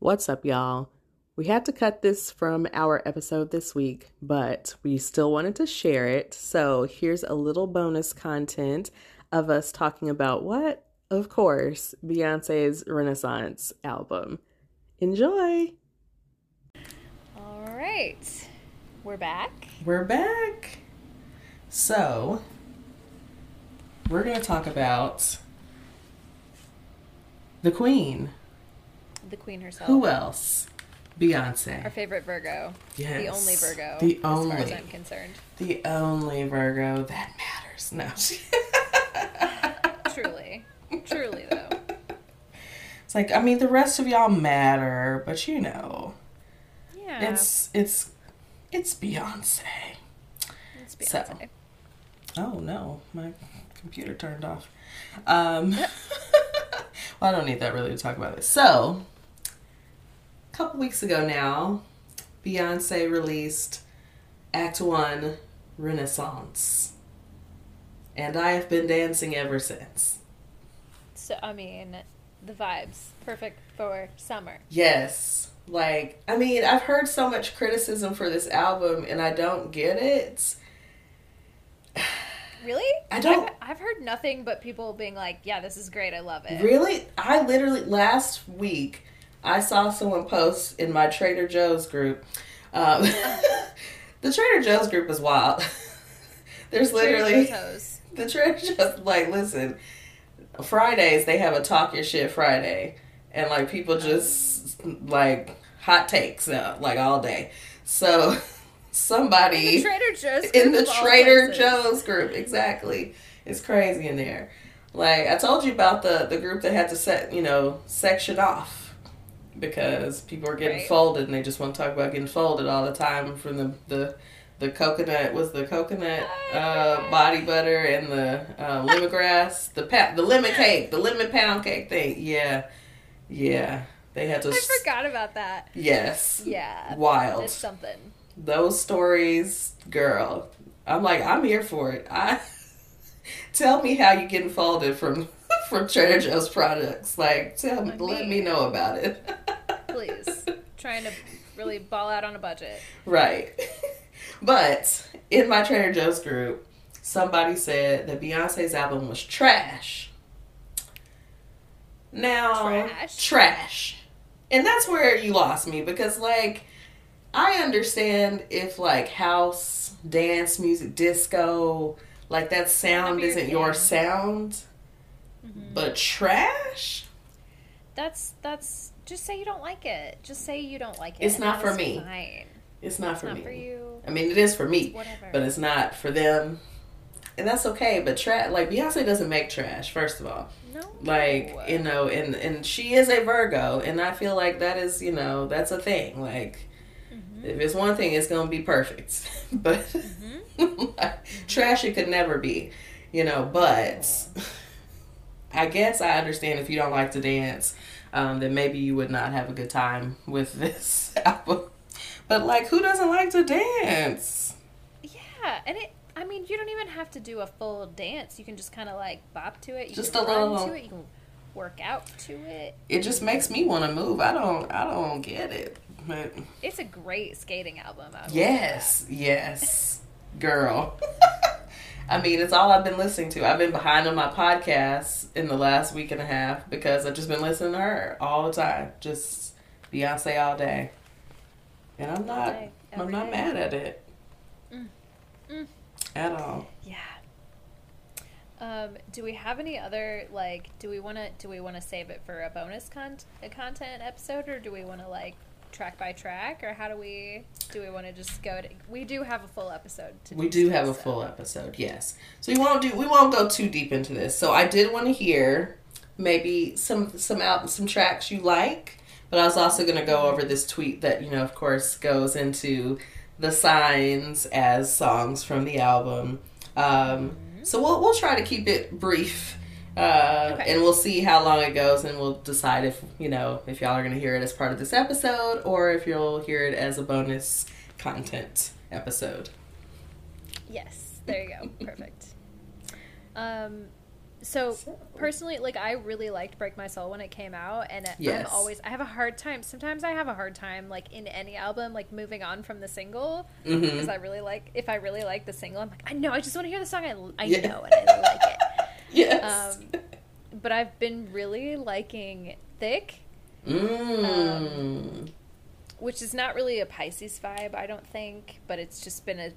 What's up, y'all? We had to cut this from our episode this week, but we still wanted to share it. So here's a little bonus content of us talking about what? Of course, Beyonce's Renaissance album. Enjoy! All right. We're back. We're back. So, we're going to talk about the Queen. The Queen herself. Who else? Beyonce. Our favorite Virgo. Yes. The only Virgo. The only. As far as. I'm concerned. The only Virgo that matters. No. Truly. Truly, though. it's like I mean the rest of y'all matter, but you know, Yeah. it's it's it's Beyonce. it's so- Beyonce. Oh no, my computer turned off. Um, well, I don't need that really to talk about this. So, couple weeks ago now, Beyonce released Act One Renaissance. And I have been dancing ever since. So, I mean, the vibes. Perfect for summer. Yes. Like, I mean, I've heard so much criticism for this album and I don't get it. Really? I don't- I've, I've heard nothing but people being like, yeah, this is great. I love it. Really? I literally last week I saw someone post in my Trader Joe's group. Um, the Trader Joe's group is wild. There's literally the Trader Joe's like listen. Fridays they have a talk your shit Friday, and like people just like hot takes uh, like all day. So somebody The Trader Joe's. in the Trader. Joe's group. Exactly. It's crazy in there. Like I told you about the the group that had to set, you know, section off because people are getting Right. folded and they just want to talk about getting folded all the time from the the the coconut was the coconut uh, body butter and the uh, lemongrass the pa- the lemon cake the lemon pound cake thing yeah yeah they had to I forgot about that. yes Yeah. wild It's something. those stories, girl. I'm like, I'm here for it. I tell me how you getting folded from from Trader Joe's products. Like, tell me, let me know about it. Please. Trying to really ball out on a budget. right. But in my Trader Joe's group, somebody said that Beyonce's album was trash. Now, Trash? trash. And that's where you lost me because, like, I understand if, like, house, dance music, disco, like, that sound isn't your feeling. Sound. But trash? That's that's just say you don't like it. Just say you don't like it. It's not for me. Fine. It's not It's for not me. for you. I mean, it is for me. Whatever. but it's not for them. And that's okay, but trash like Beyonce doesn't make trash, first of all. no. Like, you know, and and she is a Virgo and I feel like that is, you know, that's a thing. Like Mhm. if it's one thing, it's gonna be perfect. but Mm-hmm. trash it could never be. You know, but I guess I understand if you don't like to dance, um, then maybe you would not have a good time with this album. But like who doesn't like to dance? Yeah, and it. I mean, you don't even have to do a full dance. You can just kind of like bop to it. You Just can a run little- to it. You can work out to it. it just makes me want to move. I don't I don't get it. But It's a great skating album. I yes, yes, girl. I mean, it's all I've been listening to. I've been behind on my podcasts in the last week and a half because I've just been listening to her all the time. Just Beyonce all day. And I'm not day, I'm not day. mad at it. Mm. Mm. At all. Yeah. Um, do we have any other like? Do we want to? Do we want to save it for a bonus con- a content episode, or do we want to like track by track, or how do we? Do we want to just go to? We do have a full episode. To We do have a full episode, yes. So we won't do we won't go too deep into this. So I did want to hear maybe some some out some tracks you like, but I was also going to go over this tweet that you know, of course, goes into the signs as songs from the album. Um, so we'll we'll try to keep it brief. Uh, Okay. And we'll see how long it goes, and we'll decide if you know if y'all are going to hear it as part of this episode or if you'll hear it as a bonus content episode. Yes, there you go. Perfect. Um, so personally, like I really liked "Break My Soul" when it came out, and it- Yes. I'm always I have a hard time. Sometimes I have a hard time, like in any album, like moving on from the single hmm because I really like. If I really like the single, I'm like, I know, I just want to hear the song. I, I Yeah. know, and I like it. Yes. Um, but I've been really liking "Thique," mm. which is not really a Pisces vibe, I don't think, but it's just been a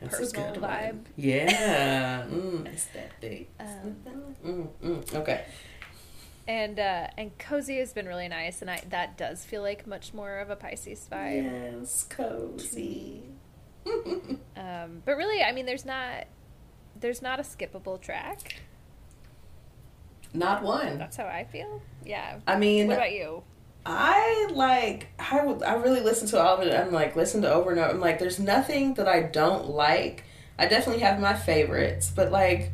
That's a personal good vibe. one. Yeah. mm, it's that big. Um, Mm, mm, okay. and uh, and cozy has been really nice, and I that does feel like much more of a Pisces vibe. Yes, cozy. Um, but really, I mean, there's not there's not a skippable track. Not one. That's how I feel. Yeah. I mean, What about you? I like I would I really listen to all of it. I'm like listen to over and over. I'm like there's nothing that I don't like. I definitely have my favorites, but like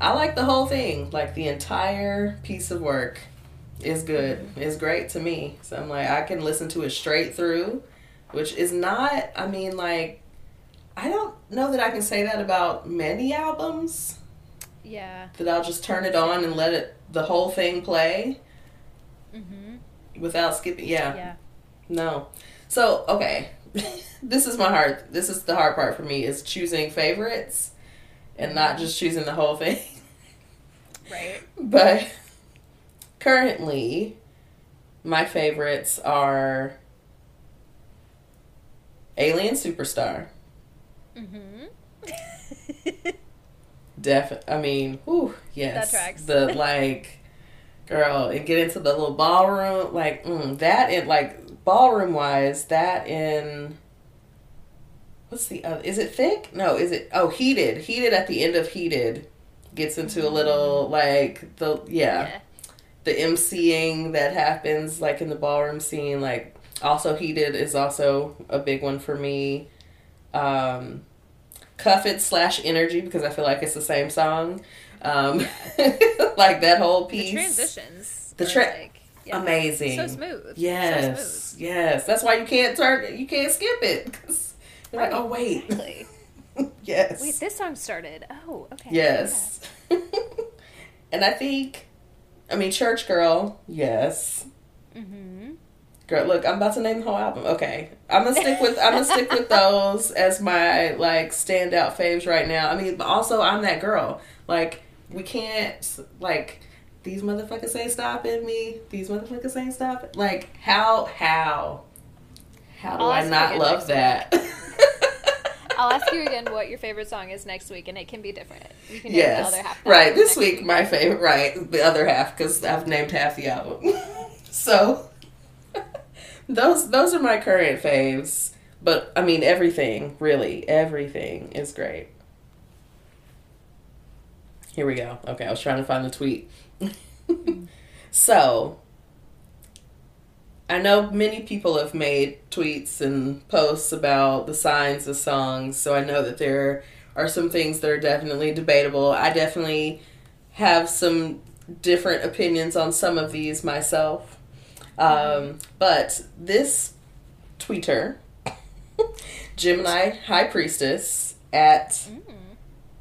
I like the whole thing. Like the entire piece of work is good. Is great to me. So I'm like I can listen to it straight through, which is not I mean like I don't know that I can say that about many albums Yeah. that I'll just turn it on and let it the whole thing play Mm-hmm. without skipping. Yeah. Yeah. No. So, okay. this is my hard this is the hard part for me is choosing favorites and not just choosing the whole thing. Right. But currently my favorites are Alien Superstar. Mm-hmm. Def I mean, whew, yes. That tracks. The like girl and get into the little ballroom like mm, that in like ballroom wise that in what's the other is it Thique? No is it oh heated heated at the end of heated gets into a little like the yeah, the emceeing that happens like in the ballroom scene like also heated is also a big one for me. Um cuff it slash energy because i feel like it's the same song um like that whole piece. The transitions. The are, tra- like, yeah, amazing So smooth. So yes yes that's why you can't turn you can't skip it 'cause you're like oh wait Exactly. yes Wait, this song started. Oh, okay. yes and i think i mean church girl yes Mm-hmm. Girl, look, I'm about to name the whole album. Okay, I'm gonna stick with I'm gonna stick with those as my like standout faves right now. I mean, but also I'm that girl. Like we can't like these motherfuckers ain't stopping me. These motherfuckers ain't stopping. Like how how how do I'll I not love that? I'll ask you again what your favorite song is next week, and it can be different. You can name yes, the other half. right. This next week my favorite, right? The other half because I've named half the album. so those those are my current faves. But I mean, everything really, everything is great. Here we go. Okay, I was trying to find the tweet. so, I know many people have made tweets and posts about the signs of songs, so I know that there are some things that are definitely debatable. I definitely have some different opinions on some of these myself. Um, but this tweeter, Gemini High Priestess at Mm.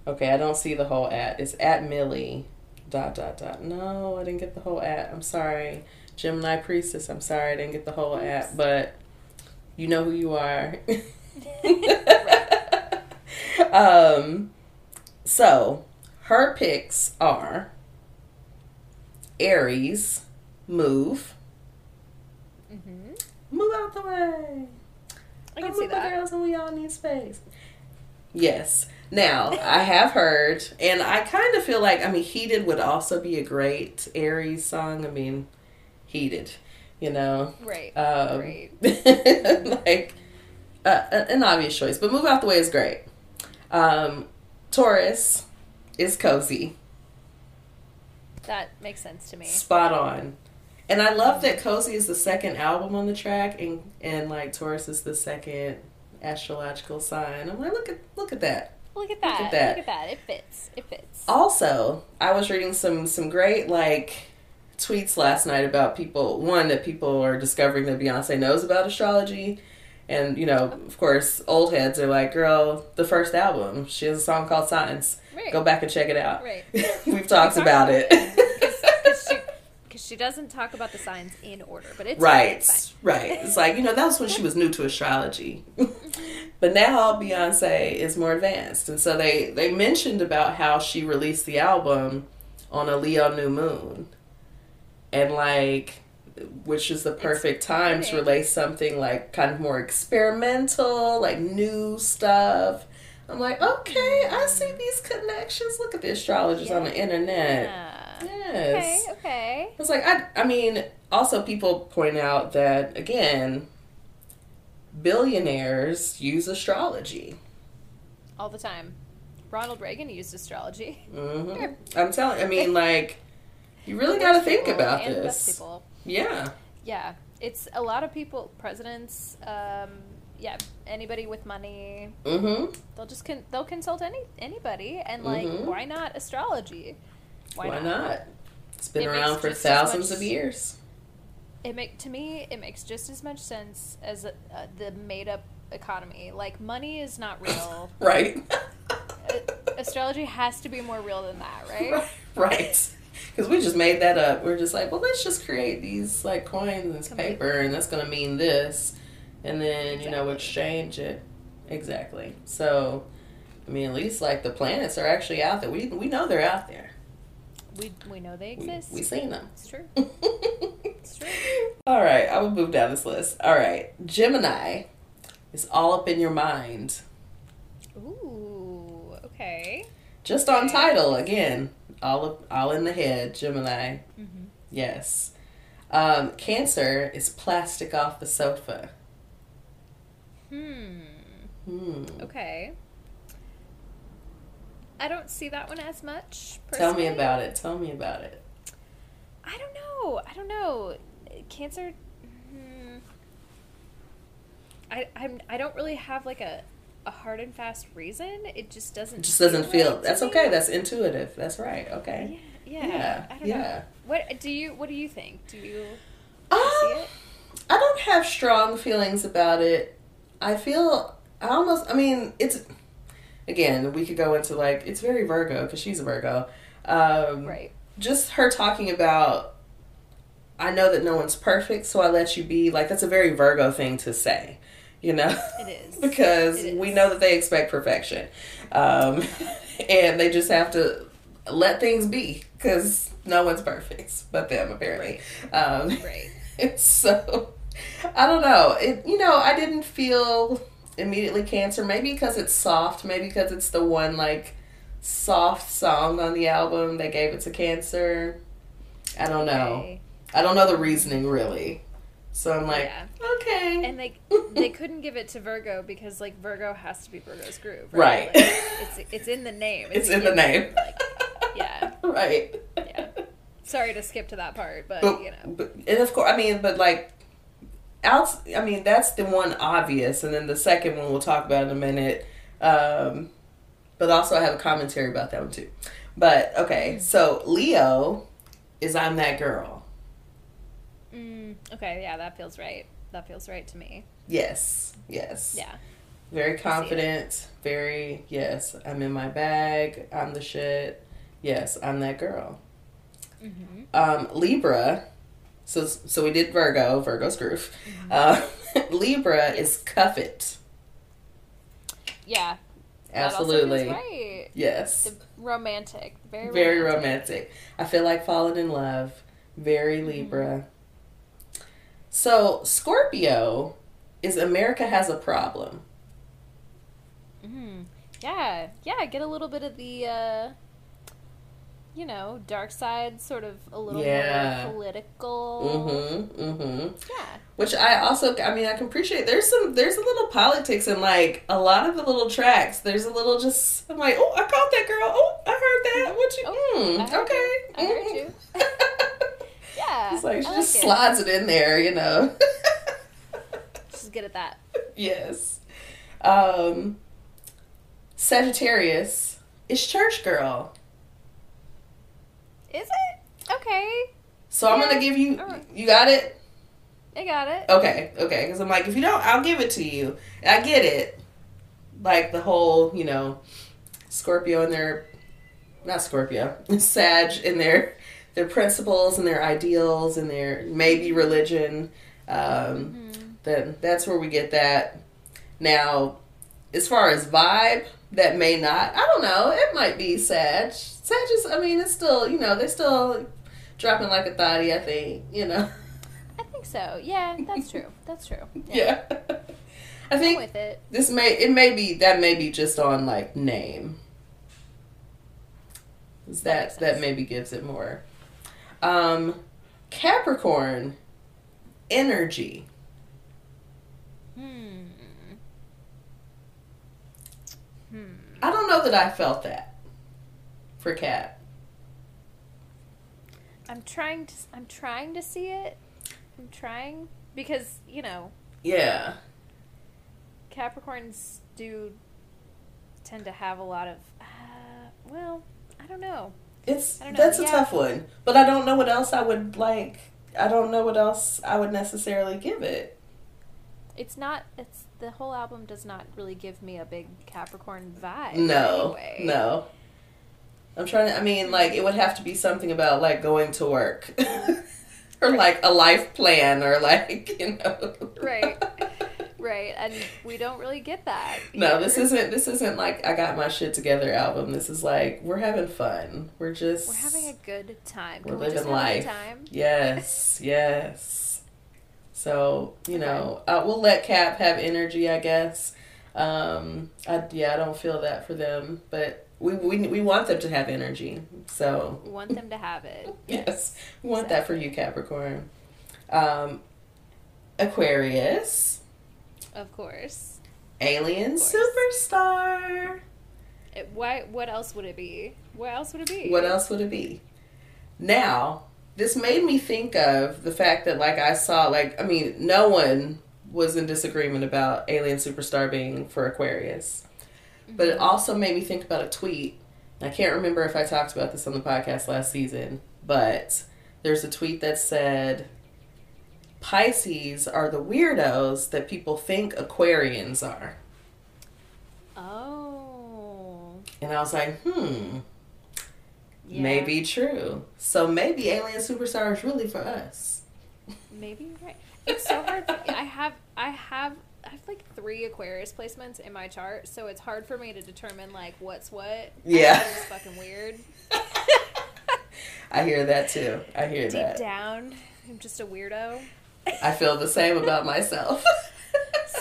okay, I don't see the whole at. It's at Millie dot dot dot. No, I didn't get the whole at. I'm sorry. Gemini Priestess, I'm sorry I didn't get the whole at, but you know who you are. um so her picks are Aries, move. Move out the way. I can Come see with the that. girls and we all need space. Yes. Now, I have heard, and I kind of feel like, I mean, Heated would also be a great Aries song. I mean, Heated, you know? Right. Um, Right. like, uh, an obvious choice. But Move Out the Way is great. Um, Taurus is cozy. That makes sense to me. Spot on. And I love that Cozy is the second album on the track and and like Taurus is the second astrological sign. I'm like, look at look at that. Look at that. Look that. at that. It fits. It fits. Also, I was reading some some great like tweets last night about people one that people are discovering that Beyonce knows about astrology. And you know, of course, old heads are like, "Girl, the first album, she has a song called Signs." Right. Go back and check it out. Right. We've talked about it. She, doesn't talk about the signs in order, but it's right, It's right. It's like you know that was when she was new to astrology, but now Beyonce is more advanced, and so they they mentioned about how she released the album on a Leo new moon, and like which is the perfect time to release something like kind of more experimental, like new stuff. I'm like, okay, I see these connections. Look at the astrologers on the internet. Yeah. Yes. Okay. Okay. It's like I I mean, also people point out that again, billionaires use astrology. All the time. Ronald Reagan used astrology. hmm I'm telling. I mean, like, you really got to think about this. people. Yeah. Yeah, it's a lot of people, presidents, um, yeah, anybody with money, Mm-hmm. they'll just con- they'll consult any anybody, and like, Mhm. why not astrology? Why, not? It's been It around for thousands much- of years. It make to me it makes just as much sense as uh, the made up economy. Like money is not real. Right. Astrology has to be more real than that, right? right. Because we just made that up. We're just like, well, let's just create these like coins and this paper, and that's going to mean this, and then you know exchange it. Exactly. So, I mean, at least like the planets are actually out there. We we know they're out there. We we know they We exist. we seen them. it's true. it's true. All right, I will move down this list. All right, Gemini is all up in your mind. Ooh, okay. Just on title again, all up, all in the head. Gemini, Mm-hmm. yes. Um, cancer is plastic off the sofa. Hmm. Hmm. Okay. I don't see that one as much. Tell me about it. Tell me about it. I don't know. I don't know. Cancer. Hmm, I I'm, I don't really have like a a hard and fast reason. It just doesn't. It just doesn't feel. to That's me. okay. That's intuitive. That's right. Okay. Yeah. Yeah. Yeah, I don't yeah. What do you What do you think? Do you Um, see it? I don't have strong feelings about it. I feel I almost. I mean, it's again. We could go into like it's very Virgo because she's a Virgo. Um, Right. Just her talking about. I know that no one's perfect, so I let you be. Like that's a very Virgo thing to say, you know. It is. because It is. we know that they expect perfection, um, and they just have to let things be because no one's perfect but them apparently. Um, Right. it's so I don't know. It you know I didn't feel immediately cancer. Maybe because it's soft. Maybe because it's the one like soft song on the album that gave it to cancer. I don't know. I don't know the reasoning really. So I'm like, Yeah. okay. And they they couldn't give it to Virgo because like Virgo has to be Virgo's groove. Right. Like, it's it's in the name. it's a in the name. Like, yeah. right. Yeah. Sorry to skip to that part, but, But, you know. but and of course, I mean, but like, out. I mean, that's the one obvious, and then the second one we'll talk about in a minute. Um, but also, I have a commentary about that one too. But okay, so Leo is I'm that girl. Mm, okay, yeah, that feels right. That feels right to me. Yes, yes. Yeah. Very confident. Very yes. I'm in my bag. I'm the shit. Yes, I'm that girl. Mm-hmm. Um, Libra. So so we did Virgo. Virgo's groove. Mm-hmm. Uh, Libra is cuff it. Yeah. Absolutely. right. Yes. The romantic. Very, Very romantic. romantic. I feel like falling in love. Mm-hmm. Very Libra. So Scorpio is America has a problem. Mhm. Yeah. Yeah, get a little bit of the uh you know, dark side sort of a little Yeah. more political. Mm-hmm. Mm-hmm. Yeah. Which I also, I mean, I can appreciate. There's some, there's a little politics in like a lot of the little tracks. There's a little just, I'm like, oh, I caught that girl. Oh, I heard that. What you? Oh, mm, I okay. you. I heard you. Mhm. Yeah. it's like she I just it. slides it in there, you know. She's good at that. yes. Um, Sagittarius is church girl. Is it? Okay. So I'm gonna give you. Alright. You got it. I got it. Okay, okay. Because I'm like, if you don't, I'll give it to you. I get it. Like the whole, you know, Scorpio and their not Scorpio, Sag in their their principles and their ideals and their maybe religion. Um, Mm-hmm. Then that's where we get that. Now, as far as vibe, that may not. I don't know. It might be Sag. Sag is. I mean, it's still. You know, they're still dropping like a thotty. I think. You know. I think so. Yeah, that's true. That's true. Yeah. I I'm think with it. this may it may be that may be just on like name. That That that, maybe gives it more. Um, Capricorn energy. Hmm. Hmm. I don't know that I felt that for Cap. I'm trying to. I'm trying to see it. I'm trying because you know Yeah. Capricorns do tend to have a lot of. Uh, well, I don't know. It's don't know, that's a yeah. tough one. But I don't know what else I would like I don't know what else I would necessarily give it. It's not. It's the whole album does not really give me a big Capricorn vibe. No. anyway. No. I'm trying to I mean like it would have to be something about like going to work. or like a life plan or like, you know. Right. Right, and we don't really get that. No, this isn't. this isn't like I got my shit together album. This is like we're having fun. We're just We're having a good time. We're Can we just living have life. a good time? Yes, yes. So you know, uh, we'll let Cap have energy, I guess. Um, I, yeah, I don't feel that for them, but we we we want them to have energy. So want them to have it. yes, we want that for you, Capricorn. Um, Aquarius, Of course. alien Of course. superstar. It, why? What else would it be? What else would it be? What else would it be? Now, this made me think of the fact that, like, I saw, like, I mean, no one was in disagreement about Alien Superstar being for Aquarius. But it also made me think about a tweet. I can't remember if I talked about this on the podcast last season, but there's a tweet that said Pisces are the weirdos that people think Aquarians are. Oh. And I was like, hmm, Yeah. maybe true. So maybe Alien Superstar is really for us. Maybe you're right. It's so hard. For me. I have. I have. I have like three Aquarius placements in my chart, so it's hard for me to determine like what's what. Yeah. It's fucking weird. I hear that too. I hear Deep that. down, I'm just a weirdo. I feel the same about myself.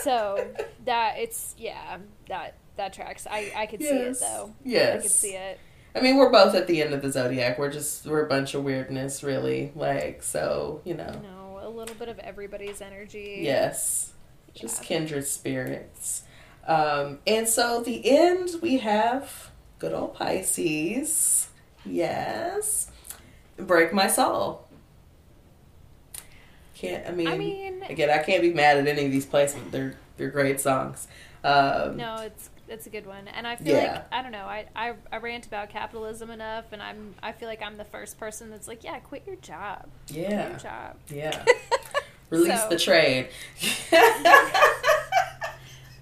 So that it's yeah that that tracks. I I could see it though. Yes. I could see it. I mean, we're both at the end of the zodiac. We're just we're a bunch of weirdness, really. Like so, you know. Know, a little bit of everybody's energy. Yes, just Yeah. kindred spirits. Um, and so the end we have good old Pisces. Yes, break my soul. Can't I mean? I mean, again, I can't be mad at any of these placements. They're they're great songs. Um, no, it's it's a good one, and I feel Yeah. like I don't know. I, I I rant about capitalism enough, and I'm I feel like I'm the first person that's like, yeah, quit your job. Quit Yeah, your job. yeah. Release the trade.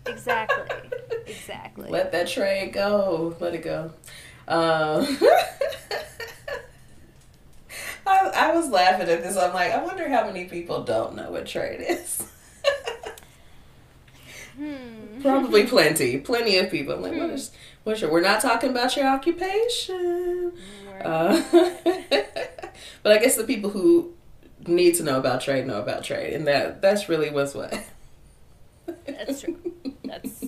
Exactly. Exactly. Let that trade go. Let it go. Um, I, I was laughing at this. I'm like, I wonder how many people don't know what trade is. Hmm. Probably plenty. Plenty of people. I'm like, what is, what's your, we're not talking about your occupation. We're- Uh, but I guess the people who need to know about trade know about trade. And that that's really was what. That's true. That's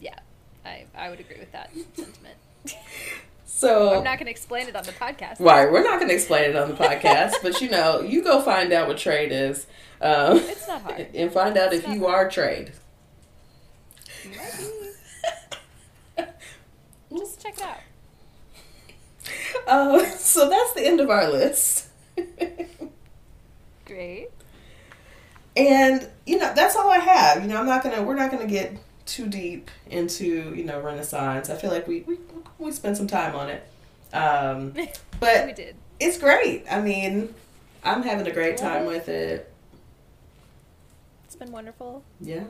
yeah. I I would agree with that sentiment. So I'm not going to explain it on the podcast. Right, we're not going to explain it on the podcast, but you know, you go find out what trade is, um, It's not hard. and find out It's if you are trade. Just check it out. Uh, so that's the end of our list, Great. and you know that's all I have. You know, I'm not gonna, we're not gonna get too deep into you know Renaissance. I feel like we we we spent some time on it, um, but we did. it's great. I mean, I'm having a great time with it. It's been wonderful. Yeah.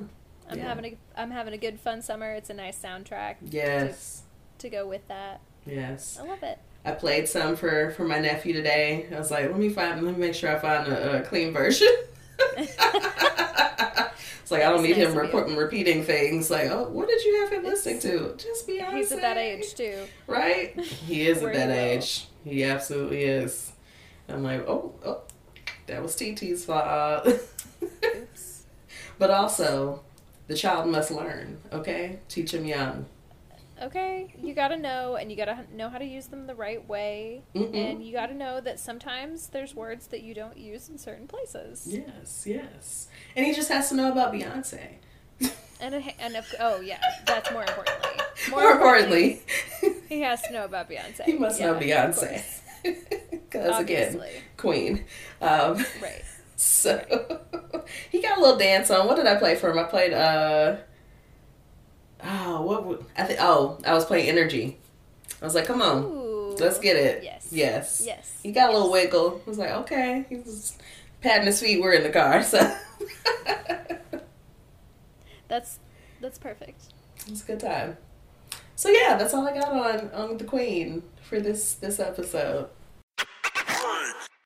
I'm Yeah. having a I'm having a good fun summer. It's a nice soundtrack Yes. to go with that. Yes. I love it. I played some for for my nephew today. I was like, let me find, let me make sure I find a, a clean version. it's like I don't need nice him repeating things like, oh, what did you have him listening to? Just Beyonce. He's at that age too. right? He is at that will. age. He absolutely is. I'm like, oh, oh, that was TT's fault. Oops. but also, the child must learn. Okay, teach him young. Okay, you gotta know, and you gotta know how to use them the right way, Mhm. and you gotta know that sometimes there's words that you don't use in certain places. Yes, yes. And he just has to know about Beyonce. And a, and if, oh yeah, that's more importantly. More, importantly, he has to know about Beyonce. he must know Yeah, of Beyonce. Because again, queen. Um, Right. So he got a little dance on. What did I play for him? I played uh oh what would, I think oh I was playing energy. I was like, come on, Ooh. let's get it. Yes. Yes. Yes. He got a little wiggle. I was like, okay. He was patting his feet. We're in the car, so That's that's perfect. it's a good time. So yeah, that's all I got on on the Queen for this this episode.